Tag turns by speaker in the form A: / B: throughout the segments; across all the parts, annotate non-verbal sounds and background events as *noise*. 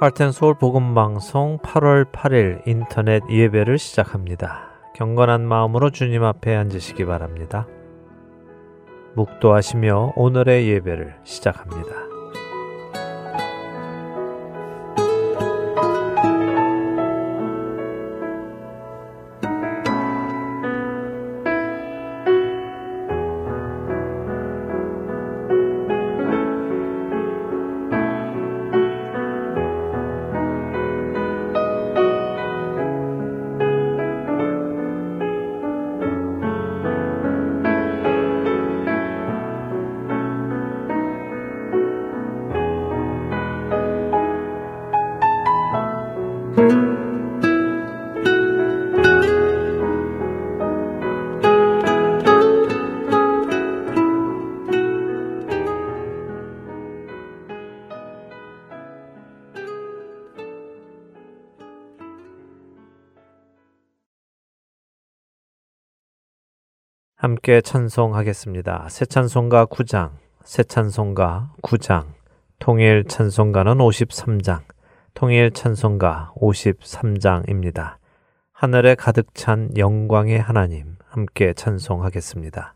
A: 하트앤서울 복음 방송 8월 8일 인터넷 예배를 시작합니다. 경건한 마음으로 주님 앞에 앉으시기 바랍니다. 묵도하시며 오늘의 예배를 시작합니다. 함께 찬송하겠습니다. 새 찬송가 9장, 새 찬송가 9장, 통일 찬송가는 53장, 통일 찬송가 53장입니다. 하늘에 가득 찬 영광의 하나님 함께 찬송하겠습니다.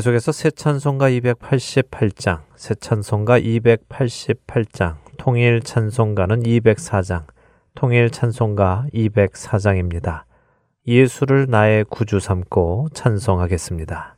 A: 계속해서 새 찬송가 288장, 새 찬송가 288장, 통일 찬송가는 204장, 통일 찬송가 204장입니다. 예수를 나의 구주 삼고 찬송하겠습니다.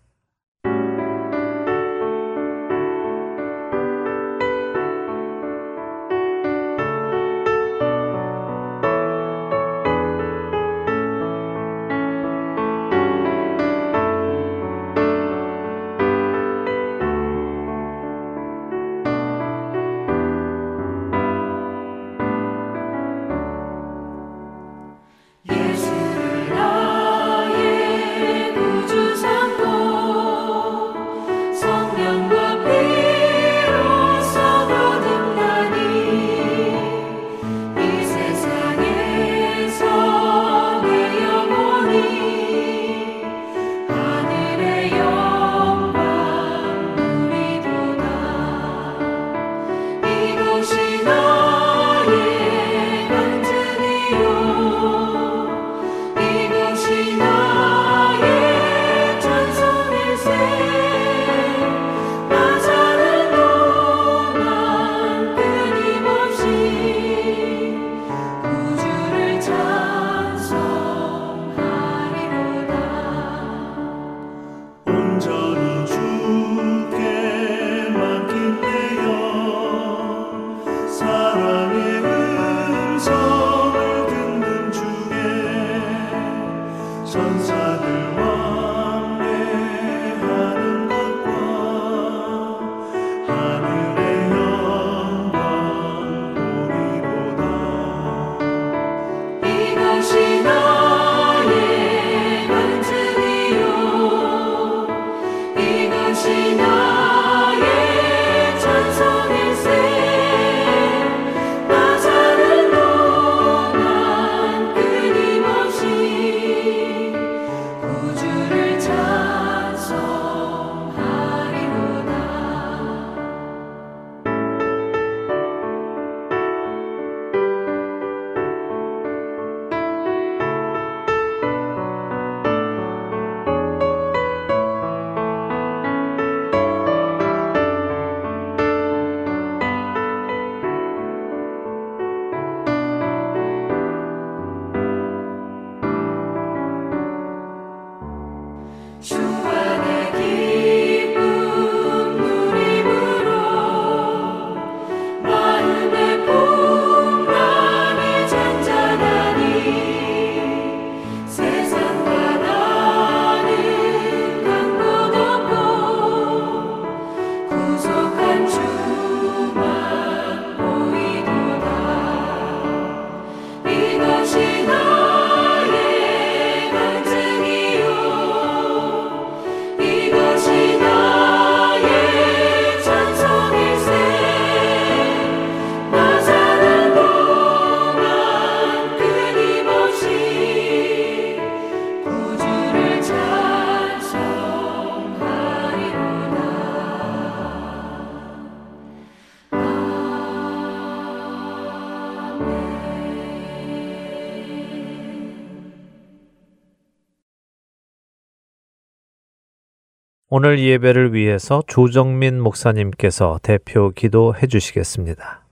A: 오늘 예배를 위해서 조정민 목사님께서 대표 기도해 주시겠습니다.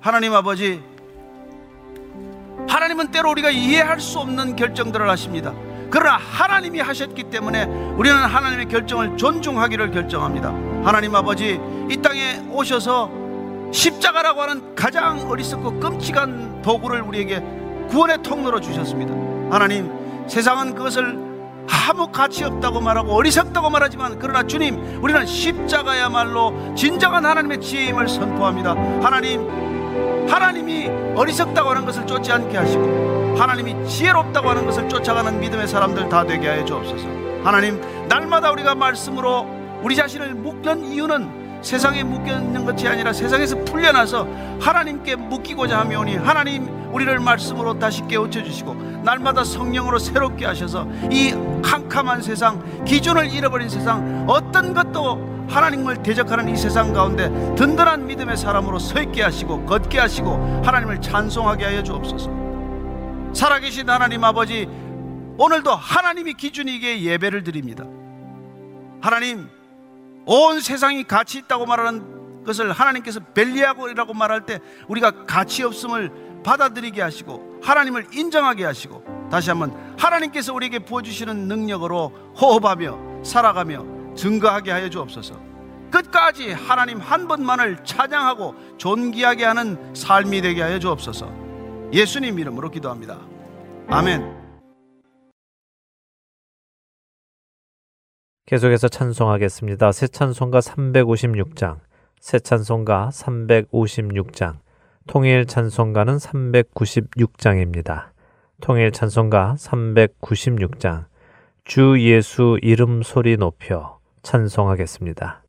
B: 하나님 아버지, 하나님은 때로 우리가 이해할 수 없는 결정들을 하십니다. 그러나 하나님이 하셨기 때문에 우리는 하나님의 결정을 존중하기를 결정합니다. 하나님 아버지, 이 땅에 오셔서 십자가라고 하는 가장 어리석고 끔찍한 도구를 우리에게 구원의 통로로 주셨습니다. 하나님, 세상은 그것을 아무 가치 없다고 말하고 어리석다고 말하지만 그러나 주님 우리는 십자가야말로 진정한 하나님의 지혜임을 선포합니다. 하나님 하나님이 어리석다고 하는 것을 쫓지 않게 하시고 하나님이 지혜롭다고 하는 것을 쫓아가는 믿음의 사람들 다 되게 하여 주옵소서. 하나님 날마다 우리가 말씀으로 우리 자신을 묶는 이유는 세상에 묶여 있는 것이 아니라 세상에서 풀려나서 하나님께 묶이고자 하며 오니 하나님 우리를 말씀으로 다시 깨우쳐 주시고 날마다 성령으로 새롭게 하셔서 이 캄캄한 세상 기준을 잃어버린 세상 어떤 것도 하나님을 대적하는 이 세상 가운데 든든한 믿음의 사람으로 서 있게 하시고 걷게 하시고 하나님을 찬송하게 하여 주옵소서. 살아계신 하나님 아버지 오늘도 하나님이 기준이기에 예배를 드립니다. 하나님, 온 세상이 가치 있다고 말하는 것을 하나님께서 벨리하고이라고 말할 때 우리가 가치 없음을 받아들이게 하시고 하나님을 인정하게 하시고 다시 한번 하나님께서 우리에게 부어주시는 능력으로 호흡하며 살아가며 증거하게 하여 주옵소서. 끝까지 하나님 한 분만을 찬양하고 존귀하게 하는 삶이 되게 하여 주옵소서. 예수님 이름으로 기도합니다. 아멘.
A: 계속해서 찬송하겠습니다. 새 찬송가 356장, 새 찬송가 356장, 통일 찬송가는 396장입니다. 통일 찬송가 396장, 주 예수 이름 소리 높여 찬송하겠습니다.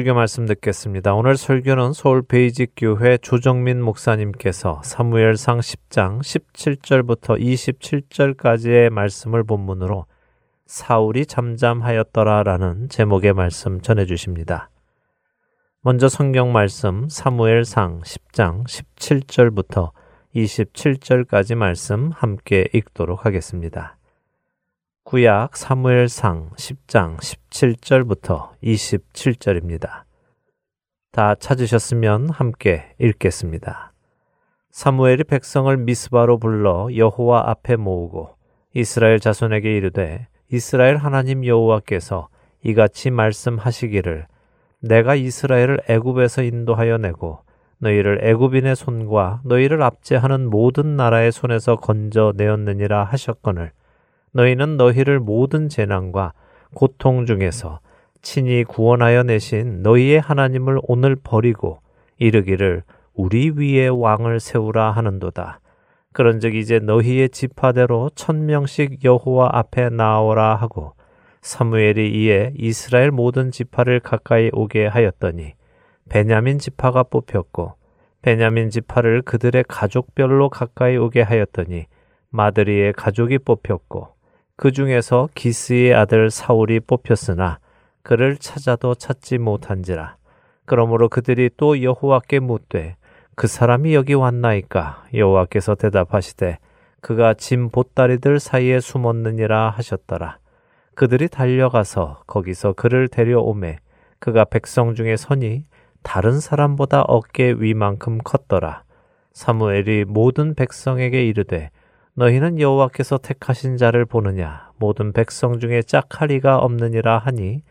A: 설교 말씀 듣겠습니다. 오늘 설교는 서울 베이직 교회 조정민 목사님께서 사무엘상 10장 17절부터 27절까지의 말씀을 본문으로 사울이 잠잠하였더라라는 제목의 말씀 전해 주십니다. 먼저 성경 말씀 사무엘상 10장 17절부터 27절까지 말씀 함께 읽도록 하겠습니다. 구약 사무엘상 10장 17절부터 27절입니다. 다 찾으셨으면 함께 읽겠습니다. 사무엘이 백성을 미스바로 불러 여호와 앞에 모으고 이스라엘 자손에게 이르되 이스라엘 하나님 여호와께서 이같이 말씀하시기를 내가 이스라엘을 애굽에서 인도하여 내고
C: 너희를 애굽인의 손과 너희를 압제하는 모든 나라의 손에서 건져 내었느니라 하셨거늘 너희는 너희를 모든 재난과 고통 중에서 친히 구원하여 내신 너희의 하나님을 오늘 버리고 이르기를 우리 위에 왕을 세우라 하는도다. 그런즉 이제 너희의 지파대로 천 명씩 여호와 앞에 나오라 하고 사무엘이 이에 이스라엘 모든 지파를 가까이 오게 하였더니 베냐민 지파가 뽑혔고 베냐민 지파를 그들의 가족별로 가까이 오게 하였더니 마드리의 가족이 뽑혔고 그 중에서 기스의 아들 사울이 뽑혔으나 그를 찾아도 찾지 못한지라. 그러므로 그들이 또 여호와께 묻되 그 사람이 여기 왔나이까? 여호와께서 대답하시되 그가 짐 보따리들 사이에 숨었느니라 하셨더라. 그들이 달려가서 거기서 그를 데려오매 그가 백성 중에 선이 다른 사람보다 어깨 위만큼 컸더라. 사무엘이 모든 백성에게 이르되 너희는 여호와께서 택하신 자를 보느냐 모든 백성 중에 짝하리가 없느니라 하니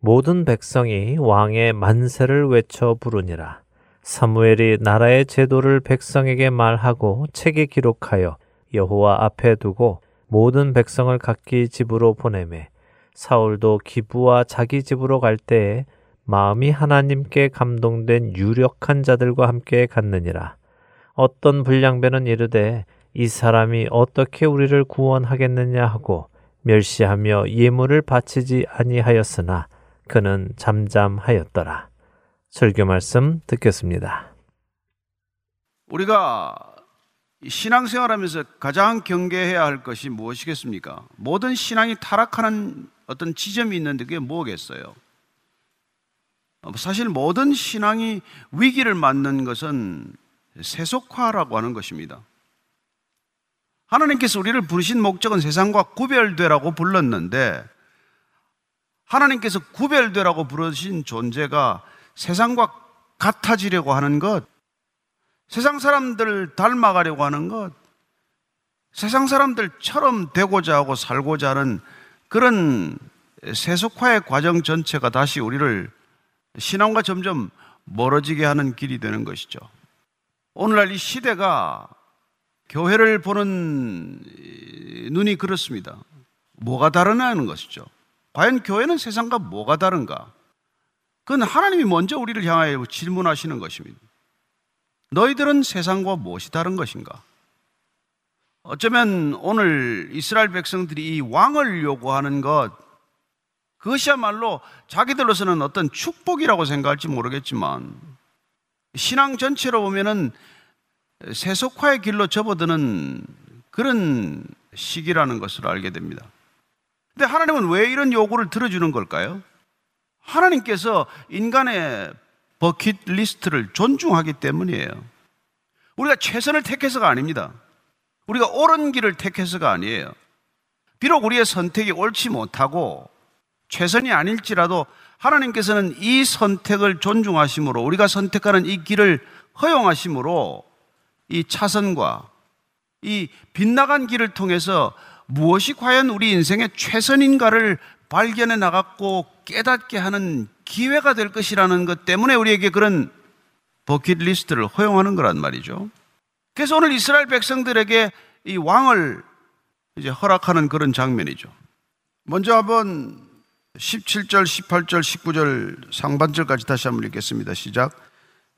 C: 모든 백성이 왕의 만세를 외쳐 부르니라. 사무엘이 나라의 제도를 백성에게 말하고 책에 기록하여 여호와 앞에 두고 모든 백성을 각기 집으로 보내매 사울도 기부와 자기 집으로 갈 때에 마음이 하나님께 감동된 유력한 자들과 함께 갔느니라. 어떤 불량배는 이르되 이 사람이 어떻게 우리를 구원하겠느냐 하고 멸시하며 예물을 바치지 아니하였으나 그는 잠잠하였더라. 설교 말씀 듣겠습니다.
B: 우리가 신앙생활하면서 가장 경계해야 할 것이 무엇이겠습니까? 모든 신앙이 타락하는 어떤 지점이 있는데 그게 뭐겠어요? 사실 모든 신앙이 위기를 맞는 것은 세속화라고 하는 것입니다. 하나님께서 우리를 부르신 목적은 세상과 구별되라고 불렀는데 하나님께서 구별되라고 부르신 존재가 세상과 같아지려고 하는 것, 세상 사람들 닮아가려고 하는 것, 세상 사람들처럼 되고자 하고 살고자 하는 그런 세속화의 과정 전체가 다시 우리를 신앙과 점점 멀어지게 하는 길이 되는 것이죠. 오늘날 이 시대가 교회를 보는 눈이 그렇습니다. 뭐가 다르냐는 것이죠. 과연 교회는 세상과 뭐가 다른가? 그건 하나님이 먼저 우리를 향하여 질문하시는 것입니다. 너희들은 세상과 무엇이 다른 것인가? 어쩌면 오늘 이스라엘 백성들이 이 왕을 요구하는 것, 그것이야말로 자기들로서는 어떤 축복이라고 생각할지 모르겠지만, 신앙 전체로 보면은 세속화의 길로 접어드는 그런 시기라는 것을 알게 됩니다. 근데 하나님은 왜 이런 요구를 들어주는 걸까요? 하나님께서 인간의 버킷 리스트를 존중하기 때문이에요. 우리가 최선을 택해서가 아닙니다. 우리가 옳은 길을 택해서가 아니에요. 비록 우리의 선택이 옳지 못하고 최선이 아닐지라도 하나님께서는 이 선택을 존중하심으로 우리가 선택하는 이 길을 허용하심으로 이 차선과 이 빗나간 길을 통해서 무엇이 과연 우리 인생의 최선인가를 발견해 나갔고 깨닫게 하는 기회가 될 것이라는 것 때문에 우리에게 그런 버킷리스트를 허용하는 거란 말이죠. 그래서 오늘 이스라엘 백성들에게 이 왕을 이제 허락하는 그런 장면이죠. 먼저 한번 17절, 18절, 19절 상반절까지 다시 한번 읽겠습니다. 시작.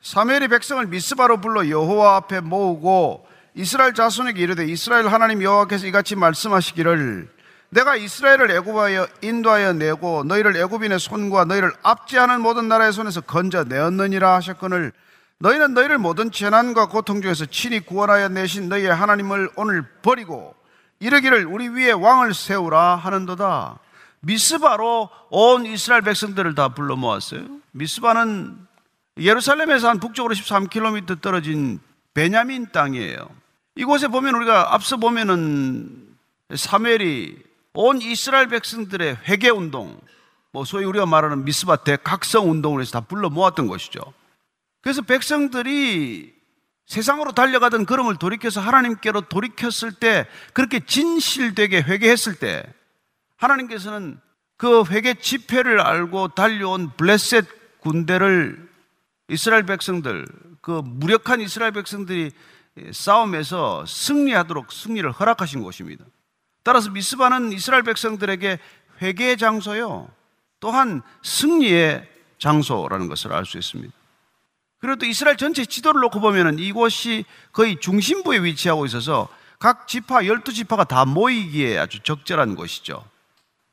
B: 사무엘이 백성을 미스바로 불러 여호와 앞에 모으고 이스라엘 자손에게 이르되 이스라엘 하나님 여호와께서 이같이 말씀하시기를 내가 이스라엘을 애굽하여 인도하여 내고 너희를 애굽인의 손과 너희를 압제하는 모든 나라의 손에서 건져 내었느니라 하셨거늘 너희는 너희를 모든 재난과 고통 중에서 친히 구원하여 내신 너희의 하나님을 오늘 버리고 이르기를 우리 위에 왕을 세우라 하는도다. 미스바로 온 이스라엘 백성들을 다 불러 모았어요. 미스바는 예루살렘에서 한 북쪽으로 13km 떨어진 베냐민 땅이에요. 이곳에 보면 우리가 앞서 보면은 사무엘이 온 이스라엘 백성들의 회개 운동, 뭐 소위 우리가 말하는 미스바 대각성 운동을 해서 다 불러 모았던 것이죠. 그래서 백성들이 세상으로 달려가던 걸음을 돌이켜서 하나님께로 돌이켰을 때 그렇게 진실되게 회개했을 때 하나님께서는 그 회개 집회를 알고 달려온 블레셋 군대를 이스라엘 백성들 그 무력한 이스라엘 백성들이 싸움에서 승리하도록 승리를 허락하신 곳입니다. 따라서 미스바는 이스라엘 백성들에게 회개의 장소요. 또한 승리의 장소라는 것을 알 수 있습니다. 그리고 또 이스라엘 전체 지도를 놓고 보면 이곳이 거의 중심부에 위치하고 있어서 각 지파, 열두 지파가 다 모이기에 아주 적절한 곳이죠.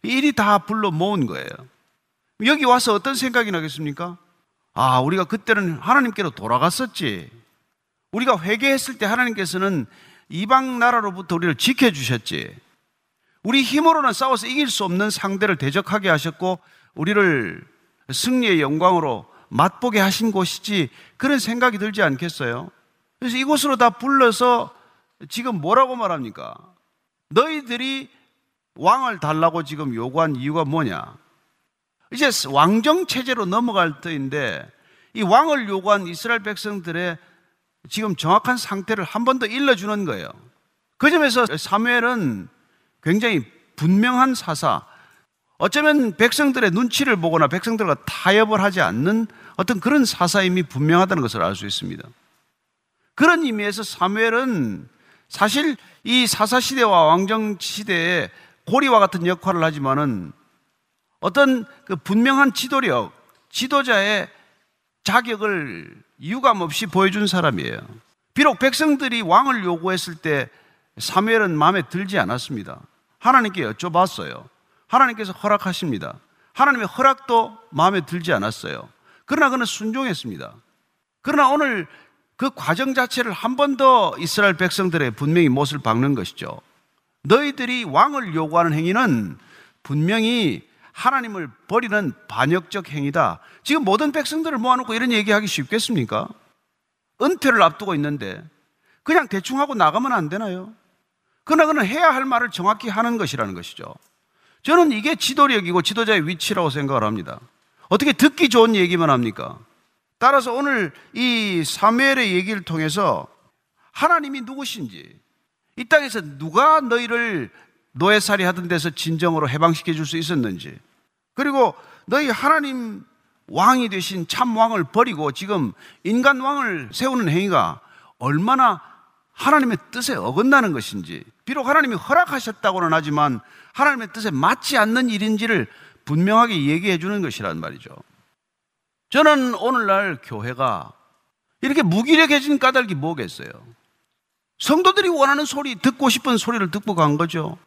B: 일이 다 불러 모은 거예요. 여기 와서 어떤 생각이 나겠습니까? 아, 우리가 그때는 하나님께로 돌아갔었지. 우리가 회개했을 때 하나님께서는 이방 나라로부터 우리를 지켜주셨지. 우리 힘으로는 싸워서 이길 수 없는 상대를 대적하게 하셨고, 우리를 승리의 영광으로 맛보게 하신 곳이지, 그런 생각이 들지 않겠어요? 그래서 이곳으로 다 불러서 지금 뭐라고 말합니까? 너희들이 왕을 달라고 지금 요구한 이유가 뭐냐? 이제 왕정 체제로 넘어갈 때인데 이 왕을 요구한 이스라엘 백성들의 지금 정확한 상태를 한 번 더 일러주는 거예요. 그 점에서 사무엘은 굉장히 분명한 사사, 어쩌면 백성들의 눈치를 보거나 백성들과 타협을 하지 않는 어떤 그런 사사임이 분명하다는 것을 알 수 있습니다. 그런 의미에서 사무엘은 사실 이 사사 시대와 왕정 시대에 고리와 같은 역할을 하지만은 어떤 그 분명한 지도력, 지도자의 자격을 유감 없이 보여준 사람이에요. 비록 백성들이 왕을 요구했을 때 사무엘은 마음에 들지 않았습니다. 하나님께 여쭤봤어요. 하나님께서 허락하십니다. 하나님의 허락도 마음에 들지 않았어요. 그러나 그는 순종했습니다. 그러나 오늘 그 과정 자체를 한 번 더 이스라엘 백성들의 분명히 못을 박는 것이죠. 너희들이 왕을 요구하는 행위는 분명히 하나님을 버리는 반역적 행위다. 지금 모든 백성들을 모아놓고 이런 얘기하기 쉽겠습니까? 은퇴를 앞두고 있는데 그냥 대충 하고 나가면 안 되나요? 그러나 그는 해야 할 말을 정확히 하는 것이라는 것이죠. 저는 이게 지도력이고 지도자의 위치라고 생각을 합니다. 어떻게 듣기 좋은 얘기만 합니까? 따라서 오늘 이 사무엘의 얘기를 통해서 하나님이 누구신지 이 땅에서 누가 너희를 노예살이 하던 데서 진정으로 해방시켜 줄 수 있었는지 그리고 너희 하나님 왕이 되신 참 왕을 버리고 지금 인간 왕을 세우는 행위가 얼마나 하나님의 뜻에 어긋나는 것인지 비록 하나님이 허락하셨다고는 하지만 하나님의 뜻에 맞지 않는 일인지를 분명하게 얘기해 주는 것이란 말이죠. 저는 오늘날 교회가 이렇게 무기력해진 까닭이 뭐겠어요? 성도들이 원하는 소리, 듣고 싶은 소리를 듣고 간 거죠.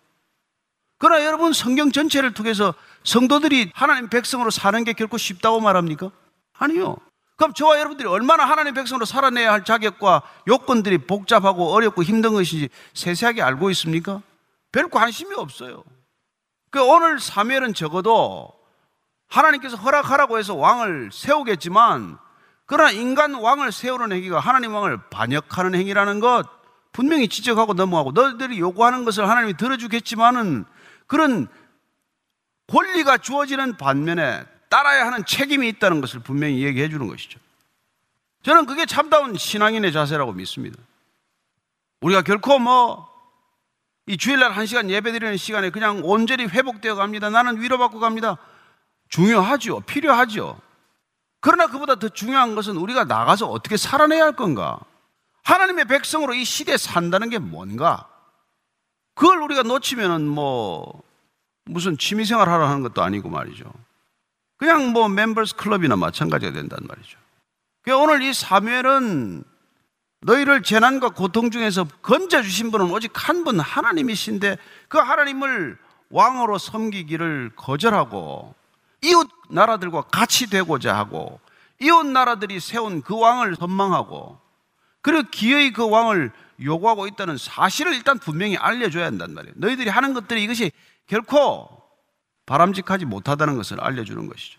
B: 그러나 여러분 성경 전체를 통해서 성도들이 하나님 백성으로 사는 게 결코 쉽다고 말합니까? 아니요. 그럼 저와 여러분들이 얼마나 하나님 백성으로 살아내야 할 자격과 요건들이 복잡하고 어렵고 힘든 것인지 세세하게 알고 있습니까? 별 관심이 없어요. 그 오늘 사무엘은 적어도 하나님께서 허락하라고 해서 왕을 세우겠지만 그러나 인간 왕을 세우는 행위가 하나님 왕을 반역하는 행위라는 것 분명히 지적하고 넘어가고 너희들이 요구하는 것을 하나님이 들어주겠지만은 그런 권리가 주어지는 반면에 따라야 하는 책임이 있다는 것을 분명히 얘기해 주는 것이죠. 저는 그게 참다운 신앙인의 자세라고 믿습니다. 우리가 결코 뭐, 이 주일날 한 시간 예배 드리는 시간에 그냥 온전히 회복되어 갑니다. 나는 위로받고 갑니다. 중요하죠. 필요하죠. 그러나 그보다 더 중요한 것은 우리가 나가서 어떻게 살아내야 할 건가? 하나님의 백성으로 이 시대에 산다는 게 뭔가? 그걸 우리가 놓치면은 뭐 무슨 취미생활 하러 하는 것도 아니고 말이죠. 그냥 뭐 멤버스 클럽이나 마찬가지가 된단 말이죠. 오늘 이 사무엘은 너희를 재난과 고통 중에서 건져 주신 분은 오직 한 분 하나님이신데 그 하나님을 왕으로 섬기기를 거절하고 이웃 나라들과 같이 되고자 하고 이웃 나라들이 세운 그 왕을 선망하고 그리고 기어이 그 왕을 요구하고 있다는 사실을 일단 분명히 알려줘야 한단 말이에요. 너희들이 하는 것들이 이것이 결코 바람직하지 못하다는 것을 알려주는 것이죠.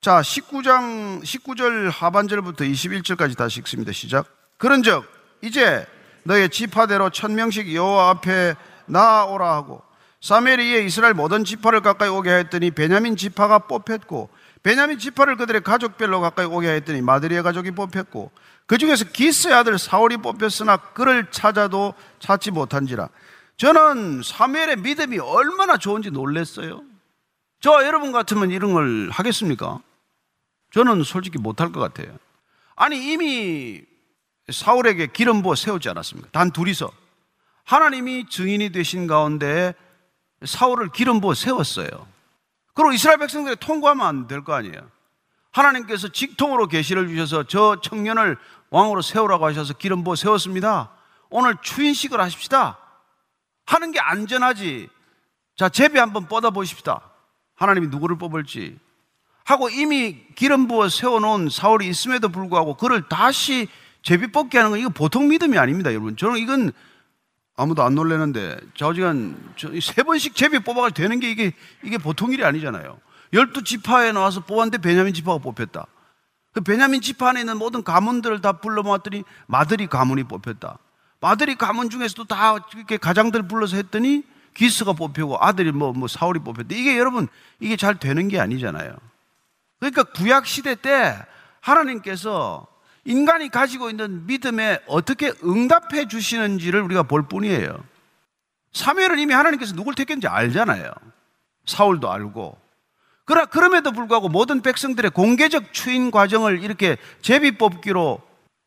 B: 자, 19장, 19절 하반절부터 21절까지 다시 읽습니다. 시작. 그런 적, 이제 너의 지파대로 천명씩 여호와 앞에 나아오라 하고 이에 이스라엘 모든 지파를 가까이 오게 하였더니 베냐민 지파가 뽑혔고 베냐민 지파를 그들의 가족별로 가까이 오게 하였더니 마드리의 가족이 뽑혔고 그 중에서 기스의 아들 사울이 뽑혔으나 그를 찾아도 찾지 못한지라 저는 사무엘의 믿음이 얼마나 좋은지 놀랐어요 저 여러분 같으면 이런 걸 하겠습니까? 저는 솔직히 못할 것 같아요 아니 이미 사울에게 기름 부어 세우지 않았습니까? 단 둘이서 하나님이 증인이 되신 가운데 사울을 기름 부어 세웠어요. 그리고 이스라엘 백성들이 통과하면 안 될 거 아니에요. 하나님께서 직통으로 계시를 주셔서 저 청년을 왕으로 세우라고 하셔서 기름 부어 세웠습니다. 오늘 추인식을 하십시다. 하는 게 안전하지. 자, 제비 한번 뻗어 보십시다. 하나님이 누구를 뽑을지. 하고 이미 기름 부어 세워놓은 사울이 있음에도 불구하고 그를 다시 제비 뽑게 하는 건 이거 보통 믿음이 아닙니다, 여러분. 저는 이건 아무도 안 놀래는데 좌우지간 세 번씩 제비 뽑아가 되는 게 이게 이게 보통 일이 아니잖아요. 열두 지파에 나와서 뽑았는데 베냐민 지파가 뽑혔다. 그 베냐민 지파 안에 있는 모든 가문들을 다 불러 모았더니 마들이 가문이 뽑혔다. 마들이 가문 중에서도 다 이렇게 가장들 불러서 했더니 기스가 뽑히고 아들이 뭐, 뭐 사울이 뽑혔대. 이게 여러분, 이게 잘 되는 게 아니잖아요. 그러니까 구약 시대 때 하나님께서 인간이 가지고 있는 믿음에 어떻게 응답해 주시는지를 우리가 볼 뿐이에요. 사무엘은 이미 하나님께서 누굴 택했는지 알잖아요. 사울도 알고. 그러나 그럼에도 불구하고 모든 백성들의 공개적 추인 과정을 이렇게 제비 뽑기로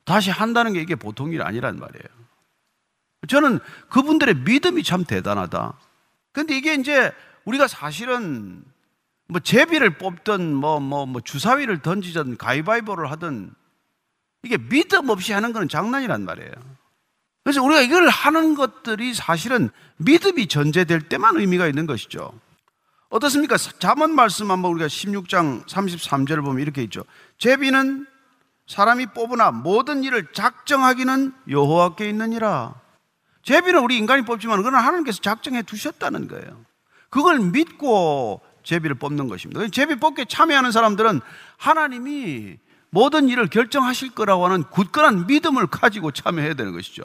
B: 다시 한다는 게 이게 보통 일 아니란 말이에요. 저는 그분들의 믿음이 참 대단하다. 근데 이게 이제 우리가 사실은 뭐 제비를 뽑든 뭐, 뭐, 뭐 주사위를 던지든 가위바위보를 하든 이게 믿음 없이 하는 건 장난이란 말이에요. 그래서 우리가 이걸 하는 것들이 사실은 믿음이 전제될 때만 의미가 있는 것이죠. 어떻습니까? 잠언 말씀 한번 우리가 16장 33절을 보면 이렇게 있죠. 제비는 사람이 뽑으나 모든 일을 작정하기는 여호와께 있느니라. 제비는 우리 인간이 뽑지만 그건 하나님께서 작정해 두셨다는 거예요. 그걸 믿고 제비를 뽑는 것입니다. 제비 뽑기에 참여하는 사람들은 하나님이 모든 일을 결정하실 거라고 하는 굳건한 믿음을 가지고 참여해야 되는 것이죠.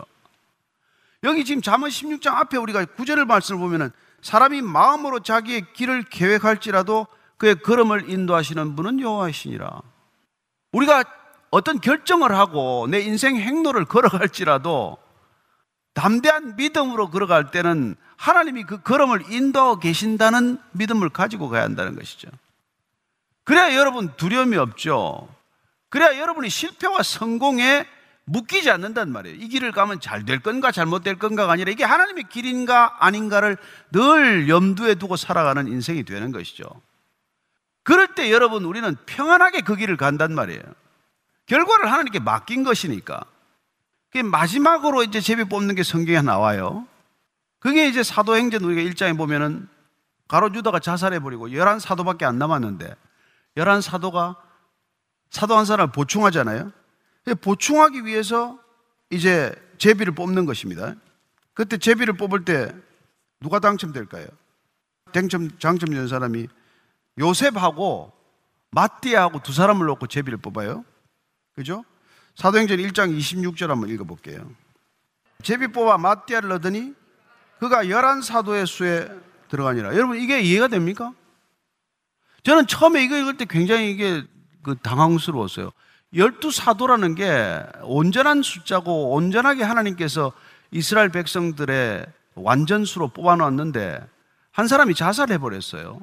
B: 여기 지금 잠언 16장 앞에 우리가 구절을 말씀을 보면은 사람이 마음으로 자기의 길을 계획할지라도 그의 걸음을 인도하시는 분은 여호와이시니라. 우리가 어떤 결정을 하고 내 인생 행로를 걸어갈지라도 담대한 믿음으로 걸어갈 때는 하나님이 그 걸음을 인도하고 계신다는 믿음을 가지고 가야 한다는 것이죠. 그래야 여러분 두려움이 없죠. 그래야 여러분이 실패와 성공에 묶이지 않는단 말이에요. 이 길을 가면 잘 될 건가 잘못될 건가가 아니라 이게 하나님의 길인가 아닌가를 늘 염두에 두고 살아가는 인생이 되는 것이죠. 그럴 때 여러분 우리는 평안하게 그 길을 간단 말이에요. 결과를 하나님께 맡긴 것이니까. 마지막으로 이제 제비 뽑는 게 성경에 나와요. 그게 이제 사도행전 우리가 일장에 보면은 가로 유다가 자살해버리고 열한 사도밖에 안 남았는데 열한 사도가 사도 한 사람을 보충하잖아요. 보충하기 위해서 이제 제비를 뽑는 것입니다. 그때 제비를 뽑을 때 누가 당첨될까요? 당첨, 당첨된 사람이 요셉하고 마띠아하고 두 사람을 놓고 제비를 뽑아요. 그죠? 사도행전 1장 26절 한번 읽어볼게요. 제비 뽑아 마띠아를 넣더니 그가 열한 사도의 수에 들어가니라. 여러분 이게 이해가 됩니까? 저는 처음에 이거 읽을 때 굉장히 이게 그 당황스러웠어요. 열두 사도라는 게 온전한 숫자고 온전하게 하나님께서 이스라엘 백성들의 완전수로 뽑아놨는데 한 사람이 자살해 버렸어요.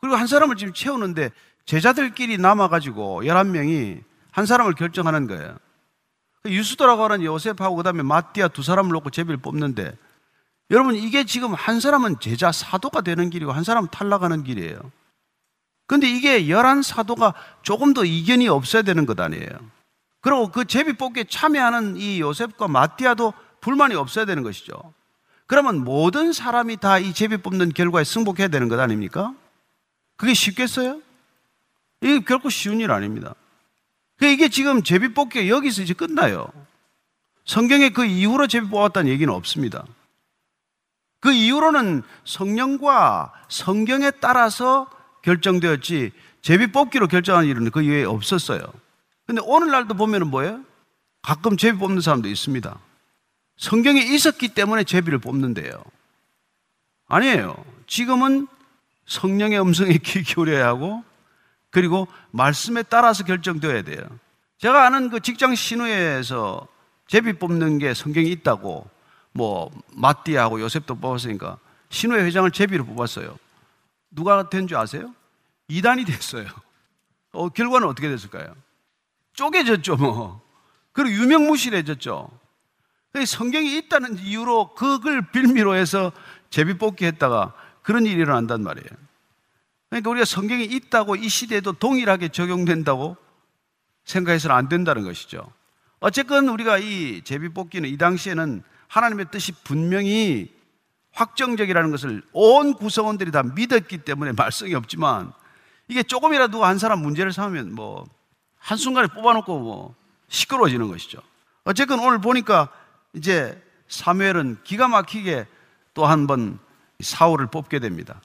B: 그리고 한 사람을 지금 채우는데 제자들끼리 남아가지고 11명이 한 사람을 결정하는 거예요. 그 유수도라고 하는 요셉하고 그 다음에 마띠아 두 사람을 놓고 제비를 뽑는데 여러분 이게 지금 한 사람은 제자 사도가 되는 길이고 한 사람은 탈락하는 길이에요. 근데 이게 열한 사도가 조금 더 이견이 없어야 되는 것 아니에요. 그리고 그 제비 뽑기에 참여하는 이 요셉과 마띠아도 불만이 없어야 되는 것이죠. 그러면 모든 사람이 다 이 제비 뽑는 결과에 승복해야 되는 것 아닙니까? 그게 쉽겠어요? 이게 결코 쉬운 일 아닙니다. 그 이게 지금 제비 뽑기가 여기서 이제 끝나요. 성경에 그 이후로 제비 뽑았다는 얘기는 없습니다. 그 이후로는 성령과 성경에 따라서 결정되었지 제비 뽑기로 결정한 일은 그 이외에 없었어요. 근데 오늘날도 보면은 뭐예요? 가끔 제비 뽑는 사람도 있습니다. 성경에 있었기 때문에 제비를 뽑는데요. 아니에요. 지금은 성령의 음성에 *laughs* 귀 기울여야 하고 그리고 말씀에 따라서 결정되어야 돼요. 제가 아는 그 직장 신우회에서 제비 뽑는 게 성경이 있다고 뭐 마띠아하고 요셉도 뽑았으니까 신우회 회장을 제비로 뽑았어요. 누가 된 줄 아세요? 이단이 됐어요. 어, 결과는 어떻게 됐을까요? 쪼개졌죠, 뭐. 그리고 유명무실해졌죠. 성경이 있다는 이유로 그걸 빌미로 해서 제비뽑기 했다가 그런 일이 일어난단 말이에요. 그러니까 우리가 성경이 있다고 이 시대에도 동일하게 적용된다고 생각해서는 안 된다는 것이죠. 어쨌건 우리가 이 제비뽑기는 이 당시에는 하나님의 뜻이 분명히 확정적이라는 것을 온 구성원들이 다 믿었기 때문에 말썽이 없지만 이게 조금이라도 한 사람 문제를 삼으면 뭐 한순간에 뽑아놓고 뭐 시끄러워지는 것이죠. 어쨌건 오늘 보니까 이제 사무엘은 기가 막히게 또 한 번 사울을 뽑게 됩니다.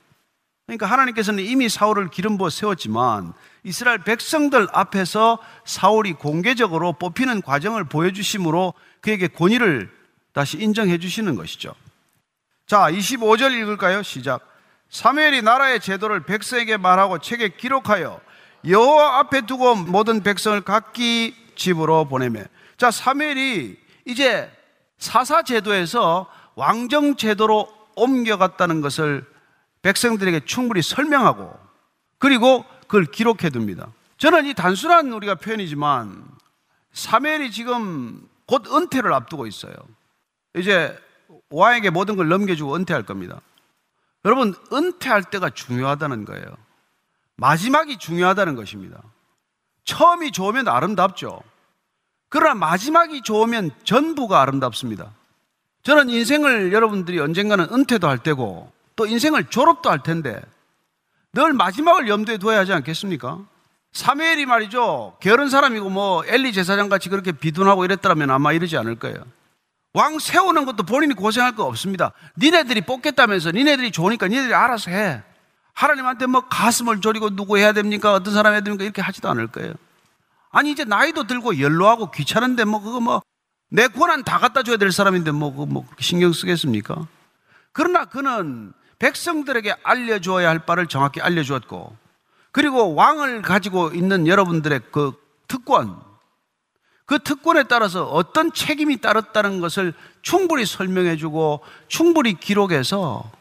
B: 그러니까 하나님께서는 이미 사울을 기름 부어 세웠지만 이스라엘 백성들 앞에서 사울이 공개적으로 뽑히는 과정을 보여주심으로 그에게 권위를 다시 인정해 주시는 것이죠. 자, 25절 읽을까요? 시작. 사무엘이 나라의 제도를 백성에게 말하고 책에 기록하여 여호와 앞에 두고 모든 백성을 각기 집으로 보내매. 자, 사무엘이 이제 사사 제도에서 왕정 제도로 옮겨갔다는 것을 백성들에게 충분히 설명하고 그리고 그걸 기록해 둡니다. 저는 이 단순한 우리가 표현이지만 사무엘이 지금 곧 은퇴를 앞두고 있어요. 이제 왕에게 모든 걸 넘겨주고 은퇴할 겁니다. 여러분, 은퇴할 때가 중요하다는 거예요. 마지막이 중요하다는 것입니다. 처음이 좋으면 아름답죠. 그러나 마지막이 좋으면 전부가 아름답습니다. 저는 인생을 여러분들이 언젠가는 은퇴도 할 때고 또 인생을 졸업도 할 텐데 늘 마지막을 염두에 두어야 하지 않겠습니까? 사무엘이 말이죠. 게으른 사람이고 뭐 엘리 제사장 같이 그렇게 비둔하고 이랬더라면 아마 이러지 않을 거예요. 왕 세우는 것도 본인이 고생할 거 없습니다. 니네들이 뽑겠다면서 니네들이 좋으니까 니네들이 알아서 해. 하나님한테 뭐 가슴을 졸이고 누구 해야 됩니까? 어떤 사람 해야 됩니까? 이렇게 하지도 않을 거예요. 아니 이제 나이도 들고 연로하고 귀찮은데 뭐 그거 뭐 내 권한 다 갖다 줘야 될 사람인데 뭐 그거 뭐 신경 쓰겠습니까? 그러나 그는 백성들에게 알려주어야 할 바를 정확히 알려주었고 그리고 왕을 가지고 있는 여러분들의 그 특권 그 특권에 따라서 어떤 책임이 따랐다는 것을 충분히 설명해 주고 충분히 기록해서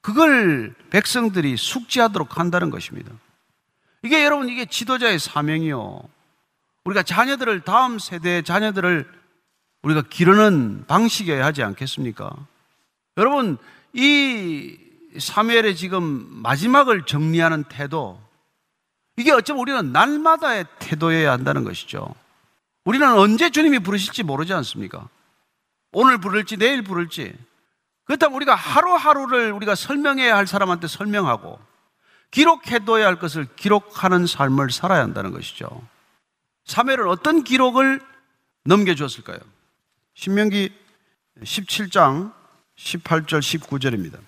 B: 그걸 백성들이 숙지하도록 한다는 것입니다. 이게 여러분 이게 지도자의 사명이요. 우리가 자녀들을 다음 세대의 자녀들을 우리가 기르는 방식이어야 하지 않겠습니까? 여러분 이 사무엘의 지금 마지막을 정리하는 태도 이게 어쩌면 우리는 날마다의 태도여야 한다는 것이죠. 우리는 언제 주님이 부르실지 모르지 않습니까? 오늘 부를지 내일 부를지. 그렇다면 우리가 하루하루를 우리가 설명해야 할 사람한테 설명하고 기록해둬야 할 것을 기록하는 삶을 살아야 한다는 것이죠. 사무엘은 어떤 기록을 넘겨주었을까요? 신명기 17장 18절 19절입니다.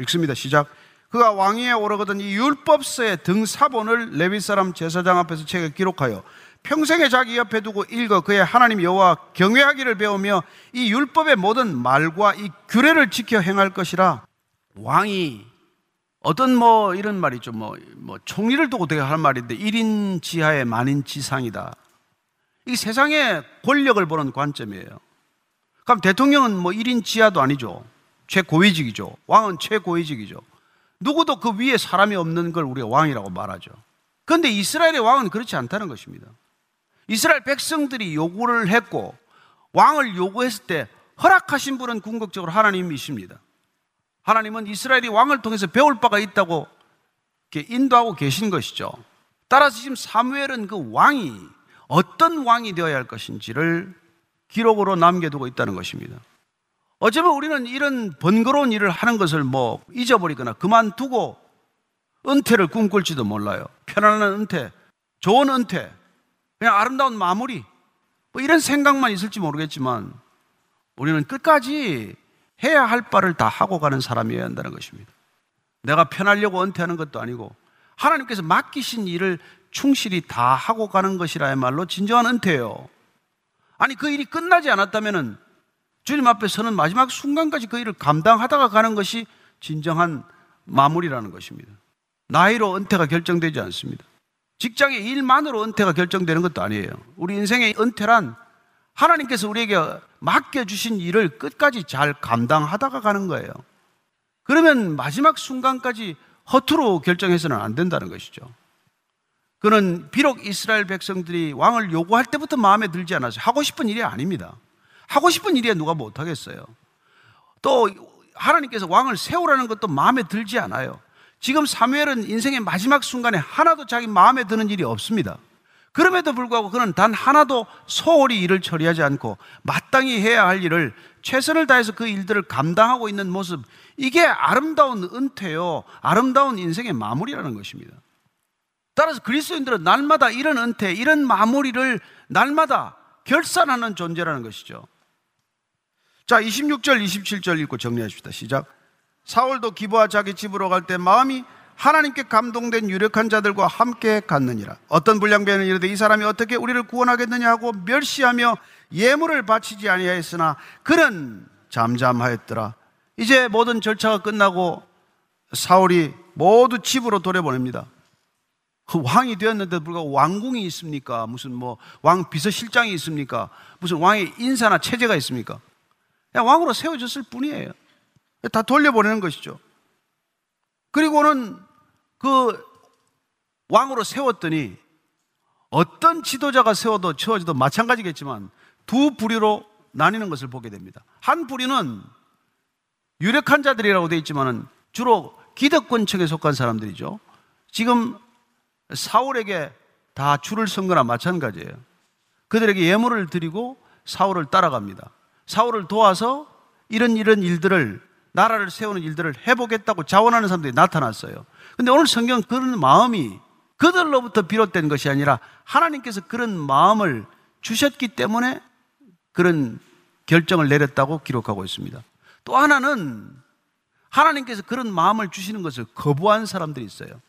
B: 읽습니다. 시작. 그가 왕위에 오르거든 이 율법서의 등사본을 레위 사람 제사장 앞에서 책에 기록하여 평생에 자기 옆에 두고 읽어 그의 하나님 여호와 경외하기를 배우며 이 율법의 모든 말과 이 규례를 지켜 행할 것이라 왕이 어떤 뭐 이런 말이 죠 뭐, 뭐 총리를 두고 되게 할 말인데 1인 지하에 만인 지상이다. 이 세상의 권력을 보는 관점이에요. 그럼 대통령은 뭐 1인 지하도 아니죠. 최고위직이죠. 왕은 최고위직이죠. 누구도 그 위에 사람이 없는 걸 우리가 왕이라고 말하죠. 그런데 이스라엘의 왕은 그렇지 않다는 것입니다. 이스라엘 백성들이 요구를 했고 왕을 요구했을 때 허락하신 분은 궁극적으로 하나님이십니다. 하나님은 이스라엘이 왕을 통해서 배울 바가 있다고 인도하고 계신 것이죠. 따라서 지금 사무엘은 그 왕이 어떤 왕이 되어야 할 것인지를 기록으로 남겨두고 있다는 것입니다. 어쩌면 우리는 이런 번거로운 일을 하는 것을 뭐 잊어버리거나 그만두고 은퇴를 꿈꿀지도 몰라요. 편안한 은퇴, 좋은 은퇴, 그냥 아름다운 마무리. 뭐 이런 생각만 있을지 모르겠지만 우리는 끝까지 해야 할 바를 다 하고 가는 사람이어야 한다는 것입니다. 내가 편하려고 은퇴하는 것도 아니고 하나님께서 맡기신 일을 충실히 다 하고 가는 것이라야말로 진정한 은퇴예요. 아니 그 일이 끝나지 않았다면은 주님 앞에 서는 마지막 순간까지 그 일을 감당하다가 가는 것이 진정한 마무리라는 것입니다. 나이로 은퇴가 결정되지 않습니다. 직장의 일만으로 은퇴가 결정되는 것도 아니에요. 우리 인생의 은퇴란 하나님께서 우리에게 맡겨주신 일을 끝까지 잘 감당하다가 가는 거예요. 그러면 마지막 순간까지 허투루 결정해서는 안 된다는 것이죠. 그는 비록 이스라엘 백성들이 왕을 요구할 때부터 마음에 들지 않았어요. 하고 싶은 일이 아닙니다. 하고 싶은 일이야 누가 못하겠어요. 또 하나님께서 왕을 세우라는 것도 마음에 들지 않아요. 지금 사무엘은 인생의 마지막 순간에 하나도 자기 마음에 드는 일이 없습니다. 그럼에도 불구하고 그는 단 하나도 소홀히 일을 처리하지 않고 마땅히 해야 할 일을 최선을 다해서 그 일들을 감당하고 있는 모습, 이게 아름다운 은퇴요. 아름다운 인생의 마무리라는 것입니다. 따라서 그리스도인들은 날마다 이런 은퇴, 이런 마무리를 날마다 결산하는 존재라는 것이죠. 자, 26절, 27절 읽고 정리하십시다. 시작. 사울도 기부와 자기 집으로 갈 때 마음이 하나님께 감동된 유력한 자들과 함께 갔느니라. 어떤 불량배는 이르되 이 사람이 어떻게 우리를 구원하겠느냐 하고 멸시하며 예물을 바치지 아니하였으나 그는 잠잠하였더라. 이제 모든 절차가 끝나고 사울이 모두 집으로 돌려보냅니다. 그 왕이 되었는데 불구하고 왕궁이 있습니까? 무슨 뭐 왕 비서실장이 있습니까? 무슨 왕의 인사나 체제가 있습니까? 그냥 왕으로 세워졌을 뿐이에요. 다 돌려보내는 것이죠. 그리고는 그 왕으로 세웠더니 어떤 지도자가 세워도 채워져도 마찬가지겠지만 두 부류로 나뉘는 것을 보게 됩니다. 한 부류는 유력한 자들이라고 되어 있지만은 주로 기득권 층에 속한 사람들이죠. 지금 사울에게 다 줄을 선 거나 마찬가지예요. 그들에게 예물을 드리고 사울을 따라갑니다. 사울을 도와서 이런 이런 일들을 나라를 세우는 일들을 해보겠다고 자원하는 사람들이 나타났어요. 근데 오늘 성경 그런 마음이 그들로부터 비롯된 것이 아니라 하나님께서 그런 마음을 주셨기 때문에 그런 결정을 내렸다고 기록하고 있습니다. 또 하나는 하나님께서 그런 마음을 주시는 것을 거부한 사람들이 있어요.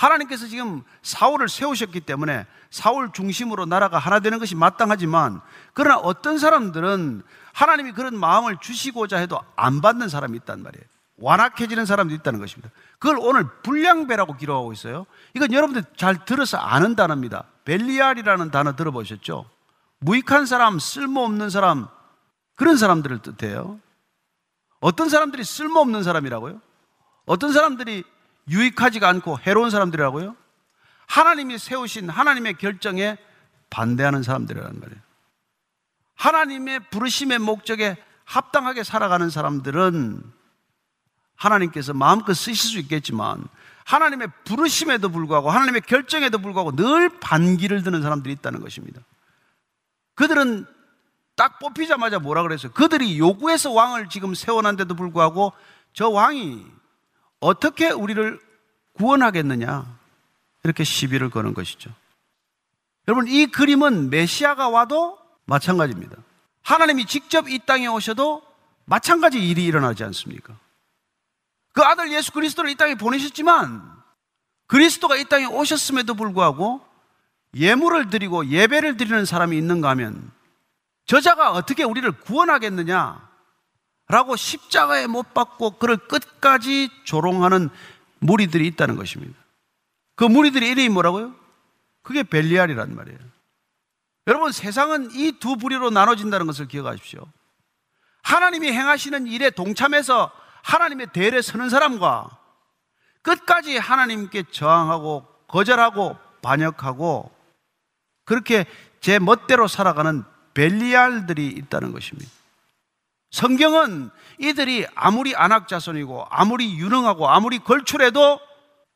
B: 하나님께서 지금 사울을 세우셨기 때문에 사울 중심으로 나라가 하나 되는 것이 마땅하지만 그러나 어떤 사람들은 하나님이 그런 마음을 주시고자 해도 안 받는 사람이 있단 말이에요. 완악해지는 사람도 있다는 것입니다. 그걸 오늘 불량배라고 기록하고 있어요. 이건 여러분들 잘 들어서 아는 단어입니다. 벨리알이라는 단어 들어보셨죠? 무익한 사람, 쓸모없는 사람, 그런 사람들을 뜻해요. 어떤 사람들이 쓸모없는 사람이라고요? 어떤 사람들이 유익하지가 않고 해로운 사람들이라고요? 하나님이 세우신 하나님의 결정에 반대하는 사람들이란 말이에요. 하나님의 부르심의 목적에 합당하게 살아가는 사람들은 하나님께서 마음껏 쓰실 수 있겠지만 하나님의 부르심에도 불구하고 하나님의 결정에도 불구하고 늘 반기를 드는 사람들이 있다는 것입니다. 그들은 딱 뽑히자마자 뭐라 그랬어요? 그들이 요구해서 왕을 지금 세워놨는데도 불구하고 저 왕이 어떻게 우리를 구원하겠느냐? 이렇게 시비를 거는 것이죠. 여러분, 이 그림은 메시아가 와도 마찬가지입니다. 하나님이 직접 이 땅에 오셔도 마찬가지 일이 일어나지 않습니까? 그 아들 예수 그리스도를 이 땅에 보내셨지만 그리스도가 이 땅에 오셨음에도 불구하고 예물을 드리고 예배를 드리는 사람이 있는가 하면 저자가 어떻게 우리를 구원하겠느냐? 라고 십자가에 못 박고 그를 끝까지 조롱하는 무리들이 있다는 것입니다. 그 무리들의 이름이 뭐라고요? 그게 벨리알이란 말이에요. 여러분 세상은 이 두 부류로 나눠진다는 것을 기억하십시오. 하나님이 행하시는 일에 동참해서 하나님의 대열에 서는 사람과 끝까지 하나님께 저항하고 거절하고 반역하고 그렇게 제 멋대로 살아가는 벨리알들이 있다는 것입니다. 성경은 이들이 아무리 안악자손이고 아무리 유능하고 아무리 걸출해도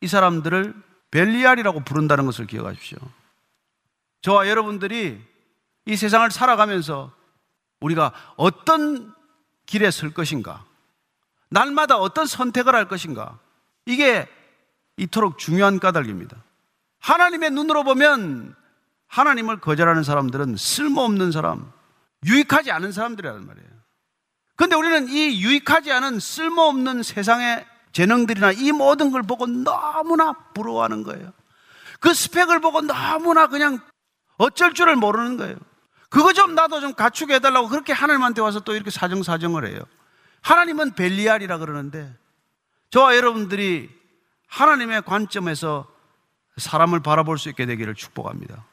B: 이 사람들을 벨리알이라고 부른다는 것을 기억하십시오. 저와 여러분들이 이 세상을 살아가면서 우리가 어떤 길에 설 것인가? 날마다 어떤 선택을 할 것인가? 이게 이토록 중요한 까닭입니다. 하나님의 눈으로 보면 하나님을 거절하는 사람들은 쓸모없는 사람, 유익하지 않은 사람들이라는 말이에요. 근데 우리는 이 유익하지 않은 쓸모없는 세상의 재능들이나 이 모든 걸 보고 너무나 부러워하는 거예요. 그 스펙을 보고 너무나 그냥 어쩔 줄을 모르는 거예요. 그거 좀 나도 좀 갖추게 해달라고 그렇게 하나님한테 와서 또 이렇게 사정사정을 해요. 하나님은 벨리알이라 그러는데 저와 여러분들이 하나님의 관점에서 사람을 바라볼 수 있게 되기를 축복합니다.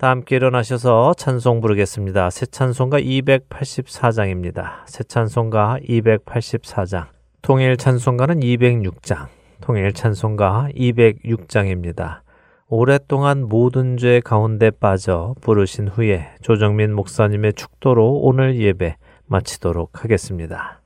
A: 다 함께 일어나셔서 찬송 부르겠습니다. 새 찬송가 284장입니다. 새 찬송가 284장. 통일 찬송가는 206장. 통일 찬송가 206장입니다. 오랫동안 모든 죄 가운데 빠져 부르신 후에 조정민 목사님의 축도로 오늘 예배 마치도록 하겠습니다.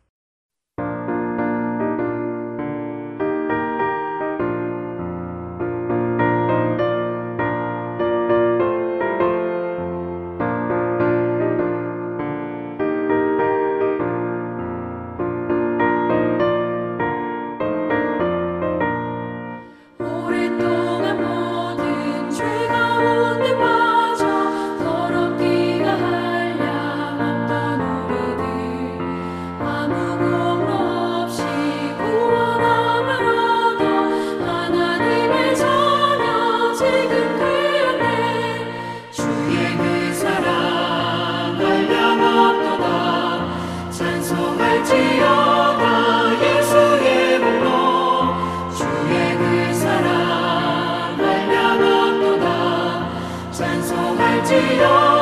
B: to your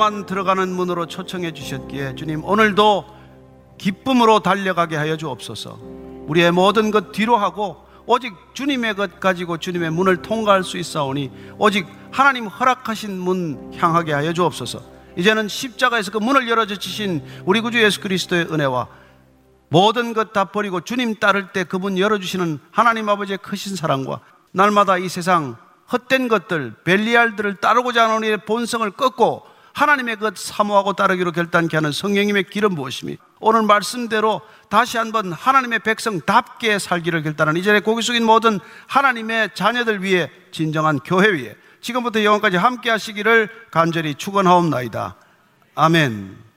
B: 은혜로만 들어가는 문으로 초청해 주셨기에 주님 오늘도 기쁨으로 달려가게 하여 주옵소서. 우리의 모든 것 뒤로 하고 오직 주님의 것 가지고 주님의 문을 통과할 수 있사오니 오직 하나님 허락하신 문 향하게 하여 주옵소서. 이제는 십자가에서 그 문을 열어 주신 우리 구주 예수 그리스도의 은혜와 모든 것 다 버리고 주님 따를 때그문 열어 주시는 하나님 아버지의 크신 사랑과 날마다 이 세상 헛된 것들, 벨리알들을 따르고자 하는 우리의 본성을 꺾고 하나님의 것 사모하고 따르기로 결단케 하는 성령님의 기름 부으심이 오늘 말씀대로 다시 한번 하나님의 백성답게 살기를 결단하는 이전에 고기 숙인 모든 하나님의 자녀들 위해 진정한 교회 위에 지금부터 영원까지 함께 하시기를 간절히 축원하옵나이다. 아멘.